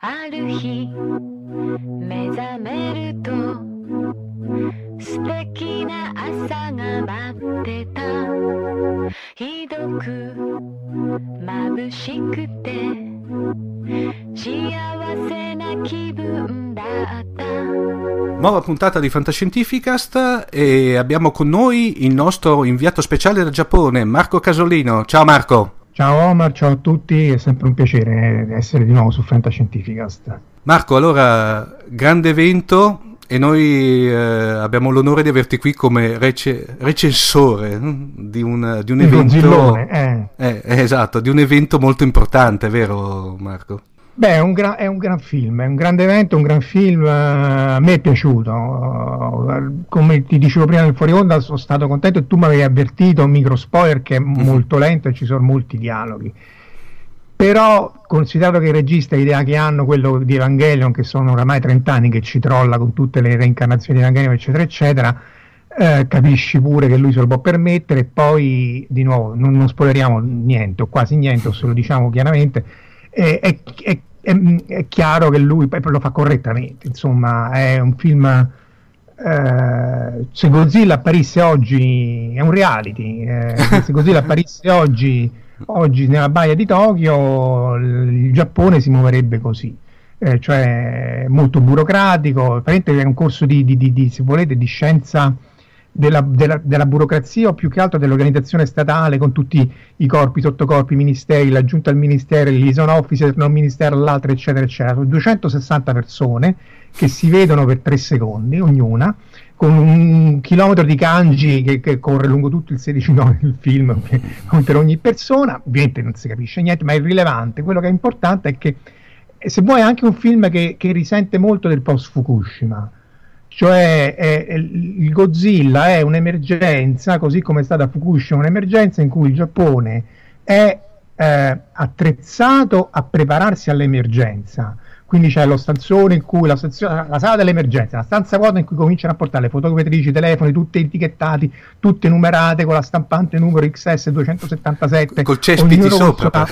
ある日目覚めると素敵な朝が待ってたひどく眩しくて幸せな気分だった Nuova puntata di Fantascientificast e abbiamo con noi il nostro inviato speciale dal Giappone, Marco Casolino. Ciao Marco. Ciao Omar, ciao a tutti, è sempre un piacere essere di nuovo su Fantascientificast. Marco, allora, grande evento e noi eh, abbiamo l'onore di averti qui come rece- recensore hm, di un, di un evento... Eh. Eh, esatto, di un evento molto importante, vero Marco? Beh, è un, gra- è un, gran film, è un grande evento, un gran film, uh, a me è piaciuto. Come ti dicevo prima nel fuori onda, sono stato contento e tu mi avevi avvertito, un micro spoiler, che è mm-hmm. molto lento e ci sono molti dialoghi. Però, considerato che il regista l'idea che hanno, quello di Evangelion, che sono oramai 30 anni che ci trolla con tutte le reincarnazioni di Evangelion, eccetera, eccetera, eh, capisci pure che lui se lo può permettere. E poi, di nuovo, non, non spoileriamo niente, o quasi niente, o se lo diciamo chiaramente. Eh, è, è, è, è, chiaro che lui lo fa correttamente, insomma, è un film. Eh, se Godzilla apparisse oggi è un reality. Eh, se Godzilla apparisse oggi, oggi nella baia di Tokyo, il Giappone si muoverebbe così. Eh, cioè molto burocratico, è un corso di, di, di, di, se volete, di scienza della, della, della, burocrazia o più che altro dell'organizzazione statale con tutti i corpi, sottocorpi, ministeri, l'aggiunta al ministero, il liaison officer, non ministero all'altro, eccetera, eccetera. Sono 260 persone che si vedono per tre secondi ognuna, con un chilometro di kanji che, che corre lungo tutto il 16 9 del film per ogni persona. Ovviamente non si capisce niente, ma è irrilevante. Quello che è importante è che se vuoi è anche un film che, che risente molto del post Fukushima cioè eh, il Godzilla è un'emergenza, così come è stata Fukushima, un'emergenza in cui il Giappone è eh, attrezzato a prepararsi all'emergenza. Quindi c'è lo stanzone in cui la, stazione, la sala dell'emergenza, la stanza vuota in cui cominciano a portare le fotocopiatrici, i telefoni, tutte etichettati, tutte numerate con la stampante numero XS277. Col cespiti sopra.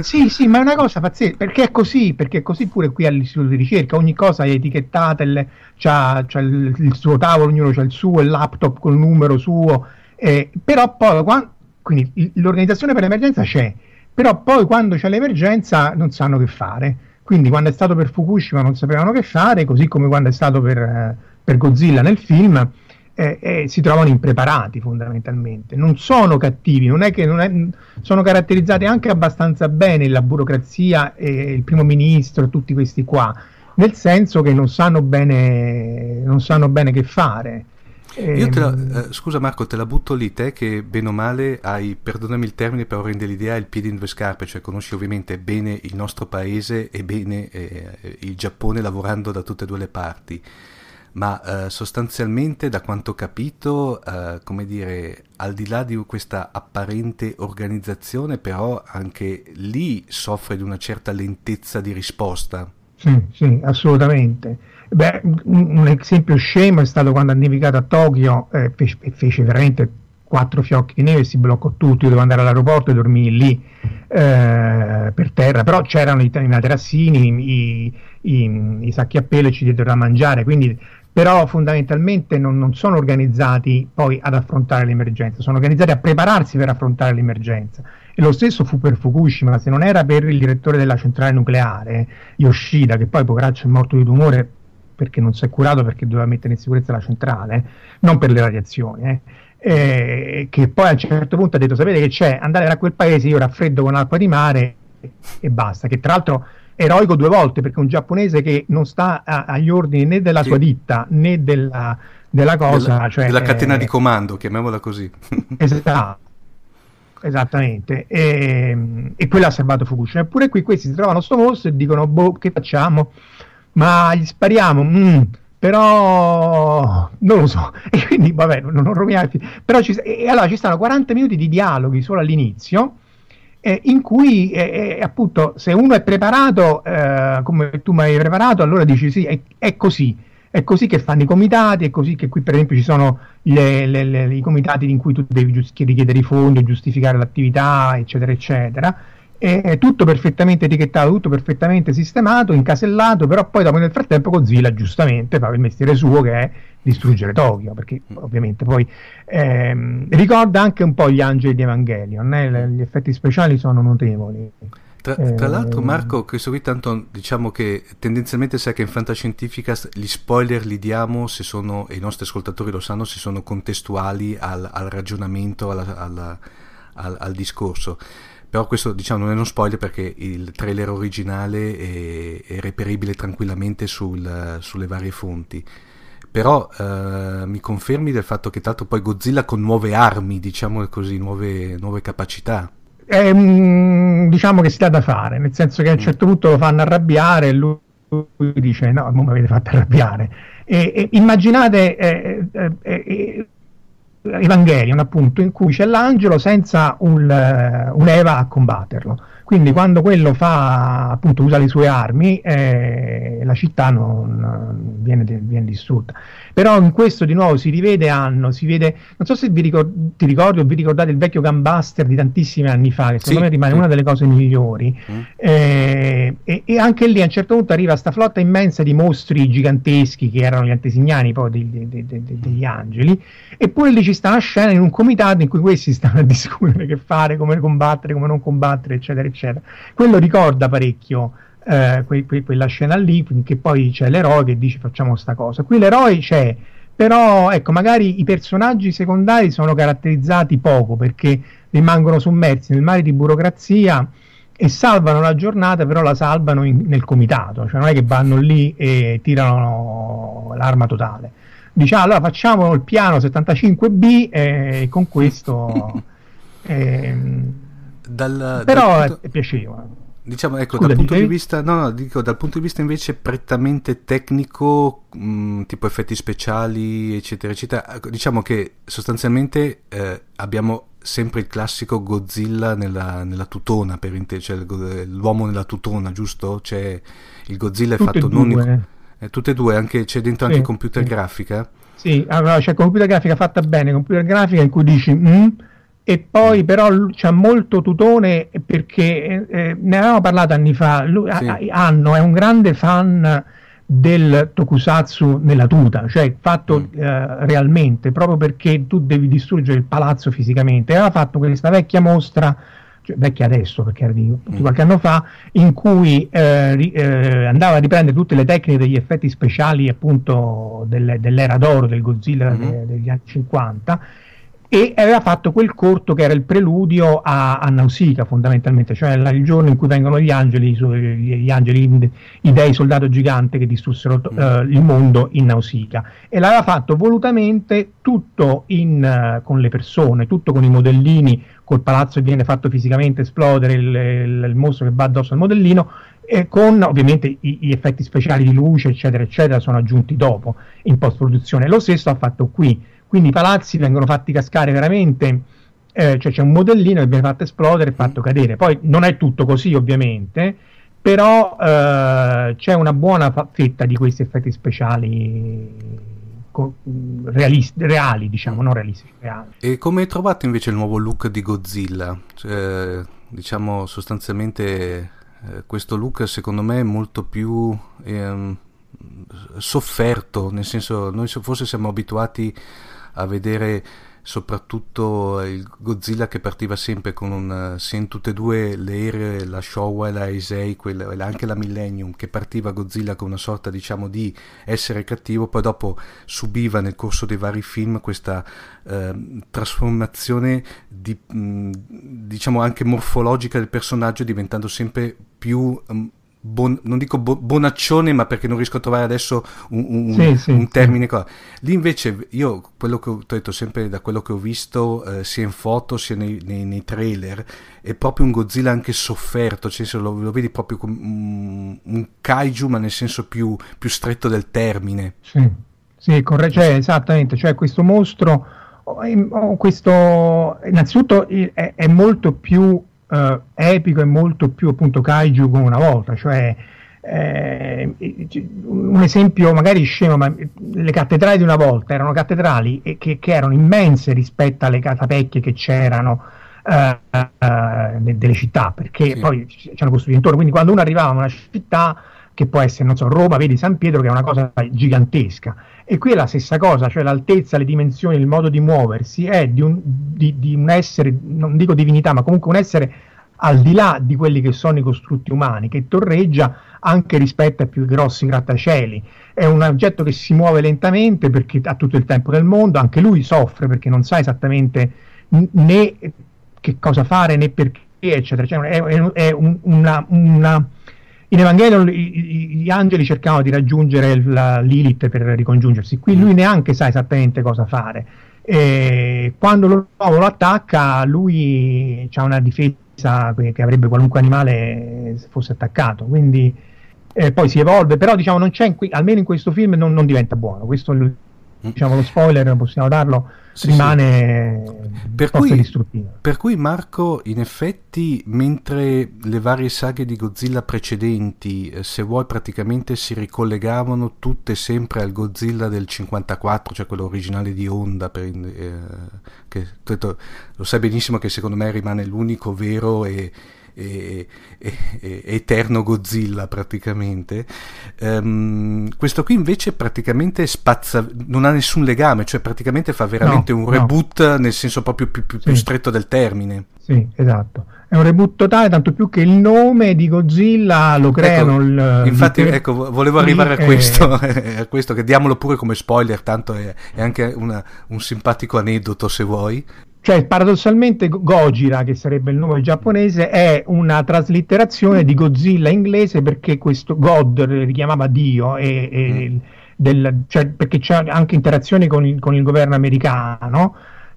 Sì, sì, ma è una cosa pazzesca, perché è così, perché è così pure qui all'istituto di ricerca, ogni cosa è etichettata, il, c'ha, c'ha il, il, suo tavolo, ognuno ha il suo, il laptop col numero suo, eh, però poi, quando, quindi l'organizzazione per l'emergenza c'è, però poi quando c'è l'emergenza non sanno che fare, quindi quando è stato per Fukushima non sapevano che fare, così come quando è stato per, eh, per Godzilla nel film, eh, eh, si trovano impreparati fondamentalmente. Non sono cattivi, non è che non è, sono caratterizzati anche abbastanza bene la burocrazia e il primo ministro, tutti questi qua, nel senso che non sanno bene, non sanno bene che fare. Io te la, ehm, eh, scusa Marco, te la butto lì, te che bene o male hai, perdonami il termine, però rende l'idea, il piede in due scarpe, cioè conosci ovviamente bene il nostro paese e bene eh, il Giappone lavorando da tutte e due le parti ma eh, sostanzialmente da quanto ho capito, eh, come dire, al di là di questa apparente organizzazione, però anche lì soffre di una certa lentezza di risposta. Sì, sì, assolutamente. Beh, un esempio scemo è stato quando ha nevicato a Tokyo e eh, fece, fece, veramente quattro fiocchi di neve e si bloccò tutto. Io dovevo andare all'aeroporto e dormire lì eh, per terra, però c'erano i, i materassini, i, i, i, sacchi a pelo e ci diedero da mangiare, quindi però fondamentalmente non, non, sono organizzati poi ad affrontare l'emergenza, sono organizzati a prepararsi per affrontare l'emergenza. E lo stesso fu per Fukushima, se non era per il direttore della centrale nucleare, Yoshida, che poi poveraccio è morto di tumore perché non si è curato perché doveva mettere in sicurezza la centrale, non per le radiazioni, eh, eh, che poi a un certo punto ha detto sapete che c'è, andare da quel paese io raffreddo con acqua di mare e basta, che tra l'altro eroico due volte perché un giapponese che non sta a, agli ordini né della sì. sua ditta né della, della cosa, della, cioè, della catena eh, di comando, chiamiamola così. esatto. Esattamente, e, e quello ha salvato Fukushima. Eppure qui questi si trovano sto mostro e dicono: Boh, che facciamo? Ma gli spariamo? Mm, però non lo so. E quindi, vabbè, non, non roviniamo. Però ci, e, allora ci stanno 40 minuti di dialoghi solo all'inizio eh, in cui eh, eh, appunto se uno è preparato eh, come tu mi hai preparato allora dici sì è, è, così è così che fanno i comitati è così che qui per esempio ci sono le, le, le, i comitati in cui tu devi richiedere i fondi giustificare l'attività eccetera eccetera è tutto perfettamente etichettato, tutto perfettamente sistemato, incasellato, però poi dopo nel frattempo Godzilla giustamente fa il mestiere suo che è distruggere Tokyo, perché ovviamente poi ehm, ricorda anche un po' gli angeli di Evangelion, eh? gli effetti speciali sono notevoli. Tra, tra, l'altro, eh, Marco, questo qui tanto diciamo che tendenzialmente sai che in fantascientifica gli spoiler li diamo se sono, e i nostri ascoltatori lo sanno, se sono contestuali al, al ragionamento, alla, alla, al, al, discorso però questo diciamo non è uno spoiler perché il trailer originale è, è reperibile tranquillamente sul, sulle varie fonti. Però eh, mi confermi del fatto che tanto poi Godzilla con nuove armi diciamo così nuove, nuove capacità? Eh, diciamo che si dà da fare nel senso che a un mm. certo punto lo fanno arrabbiare e lui dice no, non mi avete fatto arrabbiare. E, e immaginate eh, eh, eh Evangelion appunto in cui c'è l'angelo senza un, uh, un'Eva a combatterlo. Quindi quando quello fa appunto usa le sue armi eh, la città non, viene, viene, distrutta però in questo di nuovo si rivede Anno si vede non so se vi ricord- ti ricordi o vi ricordate il vecchio Gunbuster di tantissimi anni fa che secondo sì, me rimane sì. una delle cose migliori mm. eh, e, e, anche lì a un certo punto arriva questa flotta immensa di mostri giganteschi che erano gli antesignani poi degli, degli, degli angeli eppure lì ci sta una scena in un comitato in cui questi stanno a discutere che fare, come combattere, come non combattere eccetera eccetera quello ricorda parecchio eh, que- que- quella scena lì, che poi c'è l'eroe che dice facciamo sta cosa. Qui l'eroe c'è, però ecco, magari i personaggi secondari sono caratterizzati poco perché rimangono sommersi nel mare di burocrazia e salvano la giornata, però la salvano in, nel comitato, cioè non è che vanno lì e tirano l'arma totale. Dice allora facciamo il piano 75B e con questo... eh, dal, però dal punto... è piacevole. Diciamo, ecco, Scusa, dal punto di vista, no, no, dico, dal punto di vista invece prettamente tecnico, mh, mm, tipo effetti speciali, eccetera, eccetera, ecco, diciamo che sostanzialmente eh, abbiamo sempre il classico Godzilla nella, nella tutona, per inte- cioè l'uomo nella tutona, giusto? C'è il Godzilla è tutte fatto non in, eh, tutte e due, anche, c'è dentro sì, anche computer sì. grafica? Sì, allora c'è computer grafica fatta bene, computer grafica in cui dici... Mm, e poi però c'è molto tutone perché eh, eh, ne avevamo parlato anni fa lui, sì. Anno è un grande fan del tokusatsu nella tuta cioè fatto mm. eh, realmente proprio perché tu devi distruggere il palazzo fisicamente aveva fatto questa vecchia mostra cioè vecchia adesso perché era di, mm. qualche anno fa in cui eh, ri, eh, andava a riprendere tutte le tecniche degli effetti speciali appunto del, dell'era d'oro del Godzilla mm-hmm. de, degli anni 50 e aveva fatto quel corto che era il preludio a, a Nausicaa fondamentalmente, cioè il giorno in cui vengono gli angeli, gli angeli, i dei soldato gigante che distrussero uh, il mondo in Nausicaa e l'aveva fatto volutamente tutto in, uh, con le persone, tutto con i modellini, col palazzo che viene fatto fisicamente esplodere, il, il, il mostro che va addosso al modellino e con ovviamente gli effetti speciali di luce eccetera eccetera sono aggiunti dopo in post produzione. Lo stesso ha fatto qui quindi i palazzi vengono fatti cascare veramente, eh, cioè c'è un modellino che viene fatto esplodere e fatto cadere. Poi non è tutto così ovviamente, però eh, c'è una buona fetta di questi effetti speciali realisti, reali, diciamo, non realistici, reali. E come hai trovato invece il nuovo look di Godzilla? Cioè, diciamo sostanzialmente eh, questo look secondo me è molto più ehm, sofferto, nel senso noi forse siamo abituati a vedere soprattutto il Godzilla che partiva sempre con un sia in tutte e due le ere, la Showa e la Heisei, anche la Millennium, che partiva Godzilla con una sorta diciamo di essere cattivo, poi dopo subiva nel corso dei vari film questa eh, trasformazione di, mh, diciamo anche morfologica del personaggio diventando sempre più mh, Bon, non dico bo, bonaccione, ma perché non riesco a trovare adesso un, un, sì, sì, un termine. Sì. Lì invece io, quello che ho detto sempre da quello che ho visto, eh, sia in foto sia nei, nei, nei, trailer, è proprio un Godzilla anche sofferto, cioè lo, lo vedi proprio come un, un, kaiju, ma nel senso più, più stretto del termine. Sì, sì corre- cioè, esattamente, cioè questo mostro, questo, innanzitutto è, è molto più eh, epico e molto più appunto kaiju come una volta, cioè eh, un esempio magari scemo, ma le cattedrali di una volta erano cattedrali che, che erano immense rispetto alle catapecchie che c'erano eh, eh, delle città, perché sì. poi ci hanno costruito intorno, quindi quando uno arrivava a una città che può essere, non so, Roma, vedi San Pietro che è una cosa gigantesca. E qui è la stessa cosa, cioè l'altezza, le dimensioni, il modo di muoversi è di un, di, di un essere, non dico divinità, ma comunque un essere al di là di quelli che sono i costrutti umani, che torreggia anche rispetto ai più grossi grattacieli. È un oggetto che si muove lentamente perché ha tutto il tempo del mondo, anche lui soffre perché non sa esattamente né che cosa fare né perché, eccetera. Cioè, è, è, è un, una, una in Evangelo gli angeli cercavano di raggiungere la Lilith per ricongiungersi, qui lui neanche sa esattamente cosa fare. E quando l'uomo lo attacca, lui ha una difesa che avrebbe qualunque animale se fosse attaccato, quindi eh, poi si evolve, però diciamo non c'è, in qui, almeno in questo film non, non diventa buono, questo diciamo lo spoiler possiamo darlo sì, rimane sì. Per, cui, per cui Marco in effetti mentre le varie saghe di Godzilla precedenti eh, se vuoi praticamente si ricollegavano tutte sempre al Godzilla del 54 cioè quello originale di Honda per, eh, che, lo sai benissimo che secondo me rimane l'unico vero e e, e, e, eterno Godzilla praticamente. Um, questo qui invece praticamente spazza, non ha nessun legame, cioè praticamente fa veramente no, un reboot no. nel senso proprio più, più, sì. più, stretto del termine. Sì, esatto. È un reboot totale, tanto più che il nome di Godzilla lo creano. Ecco, il, infatti, il... ecco, volevo arrivare a questo, è... a questo, che diamolo pure come spoiler, tanto è, è anche una, un simpatico aneddoto se vuoi. Cioè, paradossalmente, Gojira, che sarebbe il nome giapponese, è una traslitterazione di Godzilla inglese perché questo God richiamava Dio, e, e mm. del, cioè, perché c'è anche interazione con il, con il governo americano.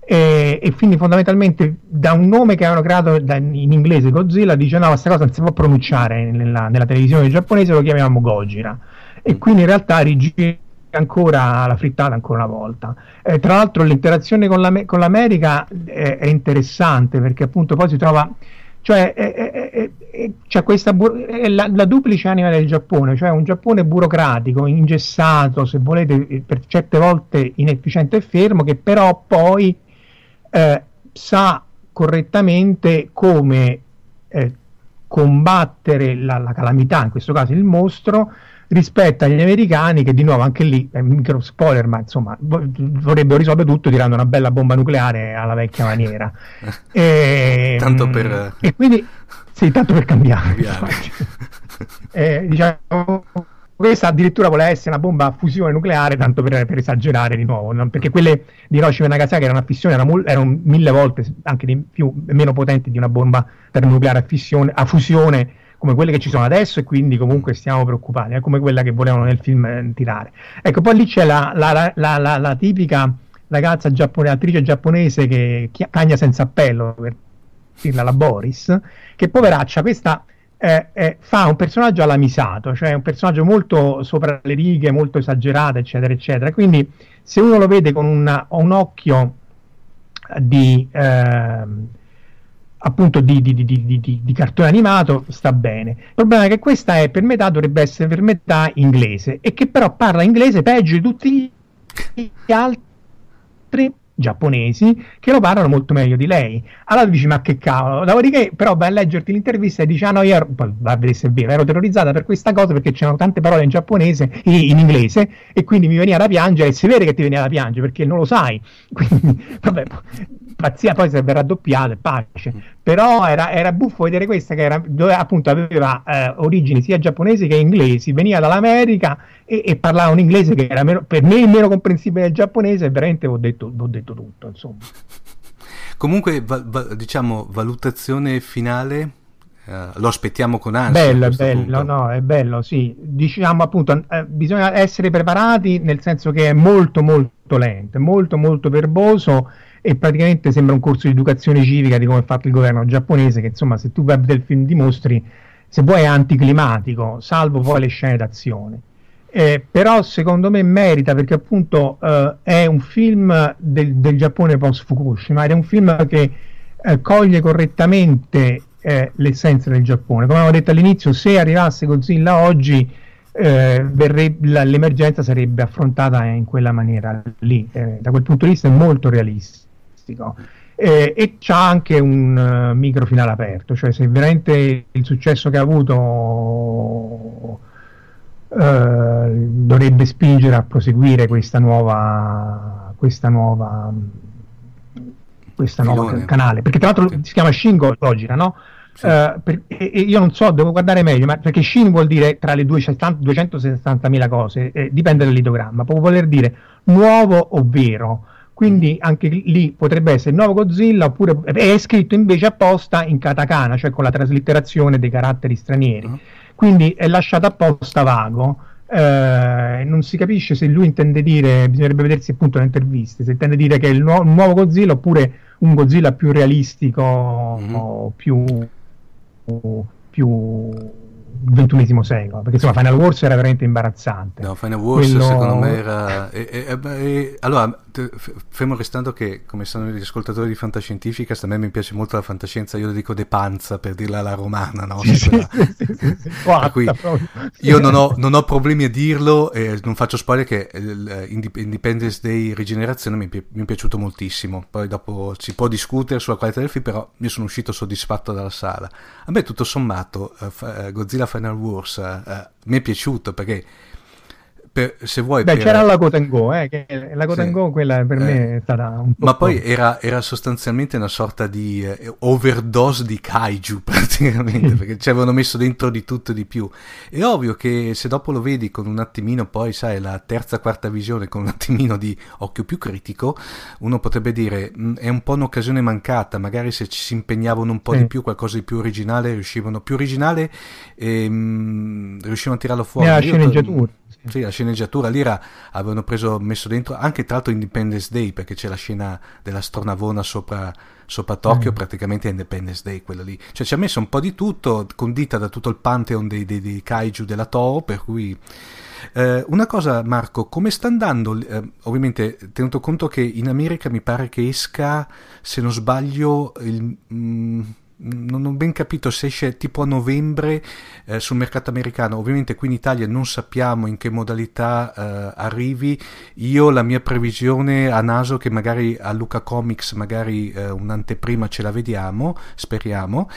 E, e, quindi fondamentalmente da un nome che avevano creato da, in inglese Godzilla dice no questa cosa non si può pronunciare nella, nella televisione giapponese lo chiamiamo Gojira e quindi in realtà origina ancora la frittata ancora una volta. Eh, tra l'altro l'interazione con, la, con l'America è, è, interessante perché appunto poi si trova, cioè è, è, c'è questa la, la, duplice anima del Giappone, cioè un Giappone burocratico, ingessato, se volete, eh, per certe volte inefficiente e fermo, che però poi eh, sa correttamente come eh, combattere la, la calamità, in questo caso il mostro, rispetto agli americani che di nuovo anche lì è micro spoiler ma insomma vorrebbero risolvere tutto tirando una bella bomba nucleare alla vecchia maniera e, tanto per e quindi sì tanto per cambiare, cambiare. e, diciamo questa addirittura voleva essere una bomba a fusione nucleare, tanto per, per esagerare di nuovo, no? perché quelle di Hiroshima e Nagasaki erano a fissione, erano, erano, mille volte anche più, meno potenti di una bomba termonucleare a, fissione, a fusione come quelle che ci sono adesso e quindi comunque stiamo preoccupati, è come quella che volevano nel film eh, tirare. Ecco, poi lì c'è la, la, la, la tipica ragazza giapponese, attrice giapponese che cagna senza appello, per dirla la Boris, che poveraccia, questa eh, eh, fa un personaggio alla Misato, cioè un personaggio molto sopra le righe, molto esagerato, eccetera, eccetera. Quindi se uno lo vede con una, un occhio di... Eh, appunto di, di, di, cartone animato sta bene. Il problema è che questa è per metà, dovrebbe essere per metà inglese e che però parla inglese peggio di tutti gli altri giapponesi che lo parlano molto meglio di lei. Allora dici ma che cavolo, dopodiché però vai a leggerti l'intervista e dici ah no io ero, poi va a vedere se è vero, ero terrorizzata per questa cosa perché c'erano tante parole in giapponese, in inglese e quindi mi veniva da piangere e si vede che ti veniva da piangere perché non lo sai. Quindi vabbè, pazzia poi sarebbe raddoppiato e pace. Però era, era, buffo vedere questa che era, dove appunto aveva eh, origini sia giapponesi che inglesi, veniva dall'America e, e parlava un inglese che era meno, per me meno comprensibile del giapponese e veramente ho detto, ho detto tutto. Insomma. Comunque, va, va, diciamo, valutazione finale. Uh, lo aspettiamo con ansia. Bello, è bello, no, è bello, sì. Diciamo appunto, eh, bisogna essere preparati nel senso che è molto, molto lento, molto, molto verboso e praticamente sembra un corso di educazione civica di come è fatto il governo giapponese che insomma se tu vai del film dimostri se vuoi è anticlimatico salvo poi le scene d'azione. Eh, però secondo me merita perché appunto eh, è un film del, del, Giappone post Fukushima ed è un film che eh, coglie correttamente eh, l'essenza del Giappone. Come avevo detto all'inizio se arrivasse Godzilla oggi eh, verrebbe, l'emergenza sarebbe affrontata in quella maniera lì. Eh, da quel punto di vista è molto realistico fantastico. eh, e c'ha anche un uh, microfinale aperto, cioè se veramente il successo che ha avuto uh, dovrebbe spingere a proseguire questa nuova, questa nuova, questa nuova canale, perché tra l'altro si chiama Shingo Logica, no? Sì. Uh, per, e, e io non so, devo guardare meglio, ma perché Shin vuol dire tra le 260.000 cose, eh, dipende dall'idogramma, può voler dire nuovo o vero. Quindi anche lì potrebbe essere nuovo Godzilla oppure è scritto invece apposta in katakana, cioè con la traslitterazione dei caratteri stranieri. Uh-huh. Quindi è lasciato apposta vago. Eh, non si capisce se lui intende dire, bisognerebbe vedersi appunto le interviste, se intende dire che è il, nu- nuovo Godzilla oppure un Godzilla più realistico uh-huh. o più più ventunesimo secolo perché insomma Final Wars era veramente imbarazzante no Final Wars Quello... secondo me era e, e, e, allora fermo restando che come sanno gli ascoltatori di fantascientifica a me mi piace molto la fantascienza io lo dico de panza per dirla alla romana no? Sì, sì, sì, cui io non ho, non ho, problemi a dirlo e non faccio spoiler che Independence Day Rigenerazione mi, mi, è piaciuto moltissimo. Poi dopo si può discutere sulla qualità del film però io sono uscito soddisfatto dalla sala. A me tutto sommato uh, Godzilla Final Wars uh, mi è piaciuto perché per, se vuoi... Beh, per... c'era la Gotengo, eh, che la Gotengo sì. quella per eh. me è stata un po'... Ma poi era, era sostanzialmente una sorta di eh, overdose di kaiju praticamente, perché ci avevano messo dentro di tutto e di più. È ovvio che se dopo lo vedi con un attimino, poi sai, la terza, quarta visione, con un attimino di occhio più critico, uno potrebbe dire mm, è un po' un'occasione mancata, magari se ci si impegnavano un po' sì. di più, qualcosa di più originale, riuscivano più originale e mm, riuscivano a tirarlo fuori. La sceneggiatura. Sì, la sceneggiatura l'ira avevano preso, messo dentro anche tra l'altro Independence Day perché c'è la scena della stronavona sopra, sopra Tokyo, mm. praticamente è Independence Day quella lì. Cioè ci ha messo un po' di tutto, condita da tutto il pantheon dei, dei, dei kaiju della Toho, per cui... Eh, una cosa Marco, come sta andando? Eh, ovviamente tenuto conto che in America mi pare che esca, se non sbaglio, il... Mm, non ho ben capito se esce tipo a novembre eh, sul mercato americano. Ovviamente qui in Italia non sappiamo in che modalità eh, arrivi. Io la mia previsione a naso che magari a Luca Comics magari eh, un'anteprima ce la vediamo, speriamo.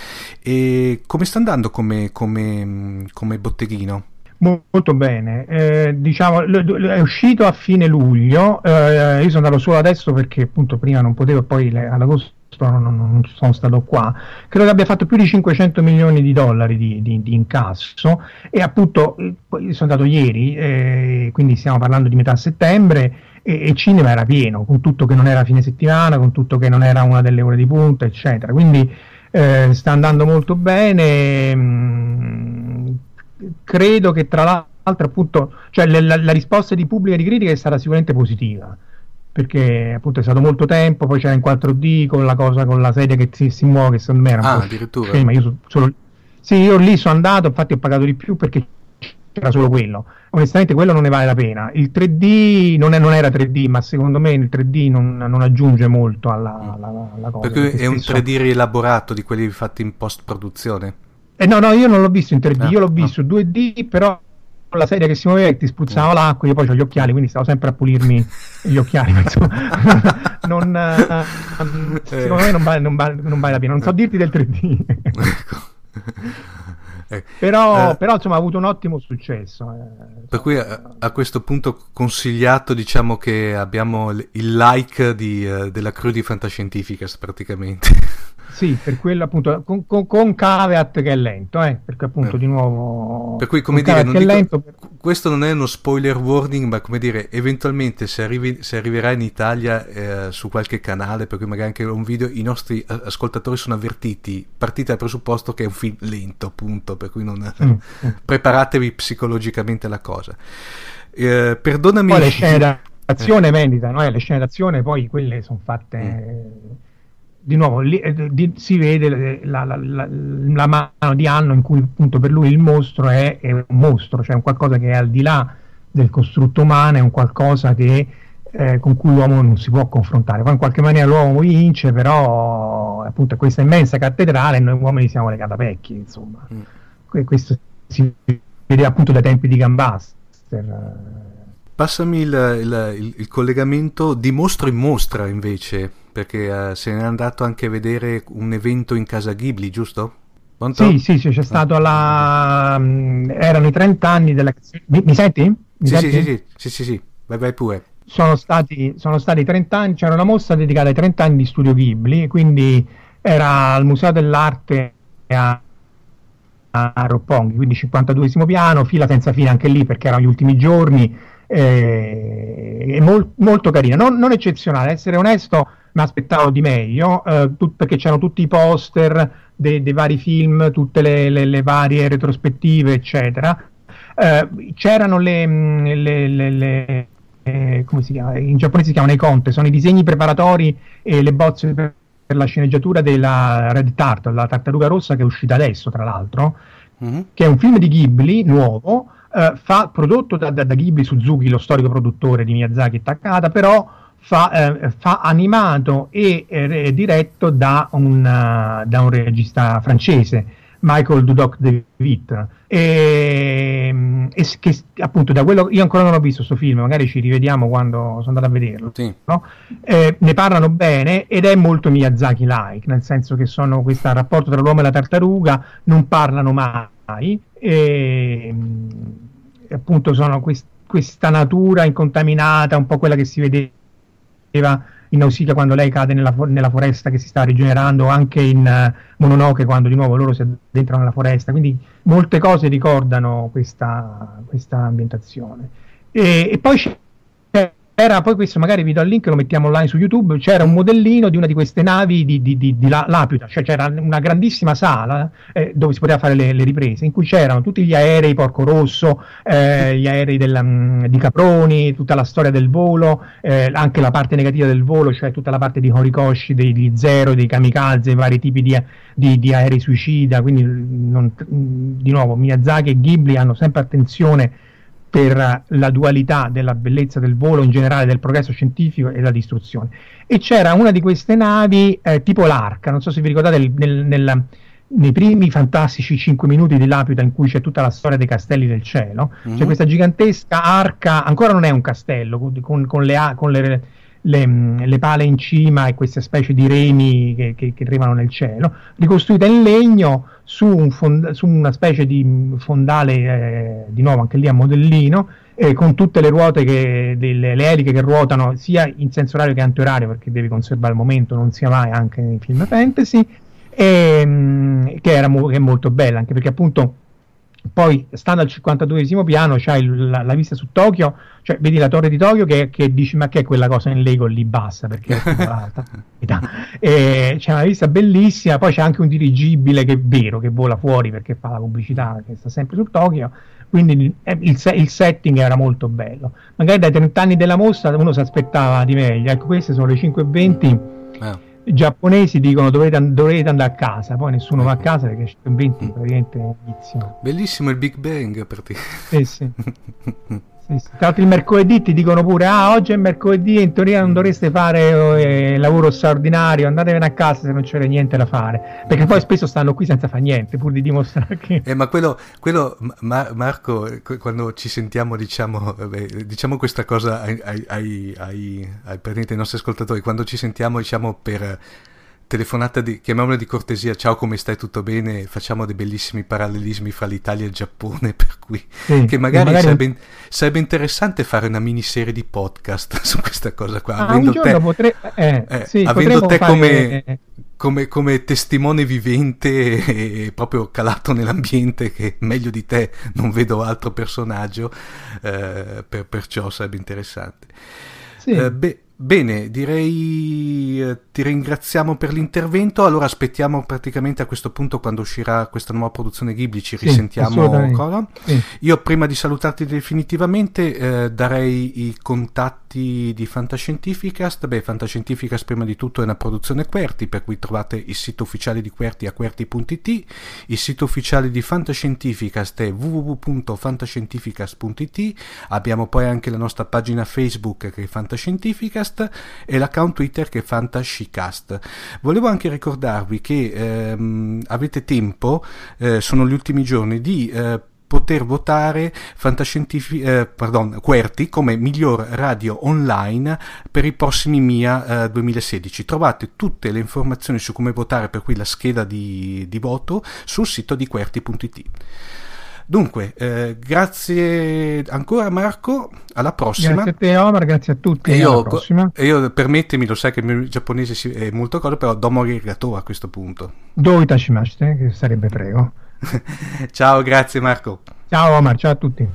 E come sta andando come, come, come botteghino? Molto bene, eh, diciamo è uscito a fine luglio, eh, io sono andato solo adesso perché appunto prima non potevo, poi ad agosto non, non, sono stato qua, credo che abbia fatto più di 500 milioni di dollari di, di, di incasso e appunto sono andato ieri, eh, quindi stiamo parlando di metà settembre e il cinema era pieno, con tutto che non era fine settimana, con tutto che non era una delle ore di punta, eccetera. Quindi eh, sta andando molto bene. Mh, mm, credo che tra l'altro appunto, cioè la, la risposta di pubblica e di critica è stata sicuramente positiva perché appunto è stato molto tempo, poi c'era in 4D con la cosa con la sedia che si, si muove, che secondo me era un ah, addirittura. Scema. Io so, solo... Sì, io lì sono andato, infatti ho pagato di più perché c'era solo quello. Onestamente quello non ne vale la pena. Il 3D non, è, non era 3D, ma secondo me il 3D non, non aggiunge molto alla, alla, alla cosa. Perché è un 3D rielaborato di quelli fatti in post produzione? Eh no, no, io non l'ho visto in 3D, ah, io l'ho visto no. 2D, però la sedia che si muoveva e ti spruzzava l'acqua, io poi ho gli occhiali, quindi stavo sempre a pulirmi gli occhiali. insomma, non, uh, secondo me non vale, non, vale, non vale, la pena. Non so dirti del 3D. Ecco. Eh, però, eh, però, insomma ha avuto un ottimo successo. Eh. Per cui a, a, questo punto consigliato diciamo che abbiamo il like di, uh, della crew di Fantascientificas praticamente. Sì, per quello appunto con, con, con caveat che è lento, eh, perché appunto eh. di nuovo... Per cui come dire, non dico, lento... questo non è uno spoiler warning, ma come dire, eventualmente se, arrivi, se arriverà in Italia eh, su qualche canale, per cui magari anche un video, i nostri eh, ascoltatori sono avvertiti, partite dal presupposto che è un film lento, appunto, per cui non... Mm. preparatevi psicologicamente alla cosa. Eh, perdonami... Poi le scene d'azione eh, le scene d'azione poi quelle sono fatte... Mm di nuovo lì, eh, di, si vede la, la, la, la, mano di Anno in cui appunto per lui il mostro è, è, un mostro, cioè un qualcosa che è al di là del costrutto umano, è un qualcosa che, eh, con cui l'uomo non si può confrontare. Poi in qualche maniera l'uomo vince, però appunto è questa immensa cattedrale e noi uomini siamo le catapecchie, insomma. Mm. Questo si vede appunto dai tempi di Gambaster. Passami il, il, il, il collegamento di mostro in mostra invece perché uh, se n'è andato anche a vedere un evento in casa Ghibli, giusto? Pronto? Sì, sì, sì, c'è stato alla... Mm, erano i 30 anni della... Mi, mi senti? Mi sì, senti? Sì, sì, sì, sì, sì, vai, vai pure. Sono stati, sono stati 30 anni, c'era una mostra dedicata ai 30 anni di Studio Ghibli, quindi era al Museo dell'Arte a, a Roppongi, quindi 52esimo piano, fila senza fine anche lì perché erano gli ultimi giorni, eh, è mol, molto carina, non, non eccezionale, essere onesto mi aspettavo di meglio, eh, tut, perché c'erano tutti i poster dei, dei vari film, tutte le, le, le, varie retrospettive, eccetera. Eh, c'erano le, mm, le, le eh, come si chiama? In giapponese si chiamano i conte, sono i disegni preparatori e le bozze per, la sceneggiatura della Red Tart, la tartaruga rossa che è uscita adesso, tra l'altro, mm-hmm. che è un film di Ghibli nuovo, eh, fa, prodotto da, da, da, Ghibli Suzuki, lo storico produttore di Miyazaki e Takada, però fa, eh, fa animato e eh, diretto da un, uh, da un regista francese, Michael Dudok de Witt. E, e, che appunto da quello io ancora non ho visto questo film, magari ci rivediamo quando sono andato a vederlo. Sì. No? Eh, ne parlano bene ed è molto Miyazaki-like, nel senso che sono questo rapporto tra l'uomo e la tartaruga, non parlano mai. E, appunto sono quest, questa natura incontaminata, un po' quella che si vede in Nausicaa quando lei cade nella, nella, foresta che si sta rigenerando, anche in uh, Mononoke quando di nuovo loro si addentrano nella foresta, quindi molte cose ricordano questa, questa ambientazione. E, e poi c'è era poi questo magari vi do il link lo mettiamo online su YouTube. C'era un modellino di una di queste navi di, di, di, di Laputa. Cioè c'era una grandissima sala eh, dove si poteva fare le, le, riprese in cui c'erano tutti gli aerei Porco Rosso eh, gli aerei della, mm, di Caproni tutta la storia del volo eh, anche la parte negativa del volo cioè tutta la parte di Horikoshi degli Zero dei Kamikaze vari tipi di, aerei suicida. Quindi non, di nuovo Miyazaki e Ghibli hanno sempre attenzione per la dualità della bellezza del volo in generale, del progresso scientifico e la distruzione. E c'era una di queste navi, eh, tipo l'Arca, non so se vi ricordate, nel, nel, nel, nei primi fantastici 5 minuti di Laputa in cui c'è tutta la storia dei castelli del cielo, mm-hmm. c'è mhm. questa gigantesca arca, ancora non è un castello, con, con, le, con le le, le, pale in cima e queste specie di remi che, che, che arrivano nel cielo, ricostruita in legno su, un fond- su una specie di fondale, eh, di nuovo anche lì a modellino, eh, con tutte le ruote, che, le, le, eliche che ruotano sia in senso orario che antiorario, perché devi conservare il momento, non sia mai anche nei film fantasy, e, mm, che, era mo- che è molto bella, anche perché appunto poi stando al 52esimo piano c'hai la, la, vista su Tokyo, cioè vedi la torre di Tokyo che, che, dici ma che è quella cosa in Lego lì bassa perché è alta. e c'è una vista bellissima, poi c'è anche un dirigibile che è vero che vola fuori perché fa la pubblicità che sta sempre su Tokyo, quindi eh, il, il setting era molto bello. Magari dai 30 anni della mostra uno si aspettava di meglio, ecco queste sono le 5.20. Eh giapponesi dicono dovete, dovete, andare a casa, poi nessuno va a casa perché c'è 20 mm. praticamente inizio. Bellissimo il Big Bang per te. Eh sì. Sì, sì. Tra l'altro il mercoledì ti dicono pure, ah oggi è mercoledì in teoria non dovreste fare eh, lavoro straordinario, andatevene a casa se non c'era niente da fare, perché poi spesso stanno qui senza fare niente, pur di dimostrare che... Eh, ma quello, quello ma, Marco, quando ci sentiamo diciamo, vabbè, diciamo questa cosa ai, ai, ai, ai, ai nostri ascoltatori, quando ci sentiamo diciamo per telefonata di, chiamiamola di cortesia, ciao come stai, tutto bene, facciamo dei bellissimi parallelismi fra l'Italia e il Giappone, per cui sì, che magari, magari... Sarebbe, sarebbe, interessante fare una miniserie di podcast su questa cosa qua, ah, avendo te, potre... eh, eh, sì, avendo te fare... come, come, come, testimone vivente e proprio calato nell'ambiente che meglio di te non vedo altro personaggio, eh, per, perciò sarebbe interessante. Sì. Eh, beh, Bene, direi eh, ti ringraziamo per l'intervento. Allora aspettiamo praticamente a questo punto quando uscirà questa nuova produzione Ghibli, ci risentiamo ancora. Sì. Io prima di salutarti definitivamente eh, darei i contatti di Fantascientificast. Beh, Fantascientificast prima di tutto è una produzione Querti, per cui trovate il sito ufficiale di Querti a querti.it, il sito ufficiale di Fantascientificast è www.fantascientificast.it, abbiamo poi anche la nostra pagina Facebook che è Fantascientificast Podcast e l'account Twitter che è Fantascicast. Volevo anche ricordarvi che ehm, avete tempo, eh, sono gli ultimi giorni, di... Eh, poter votare Fantascientific- eh, pardon, QWERTY come miglior radio online per i prossimi MIA eh, 2016. Trovate tutte le informazioni su come votare, per cui la scheda di, di voto, sul sito di QWERTY.it. Dunque, eh, grazie ancora Marco, alla prossima. Grazie a te Omar, grazie a tutti. E io, alla prossima. E io, permettimi, lo sai che il mio giapponese è molto cosa, però domo arigato a questo punto. Dove tashimashite, che sarebbe prego. ciao, grazie Marco. Ciao Omar, ciao a tutti.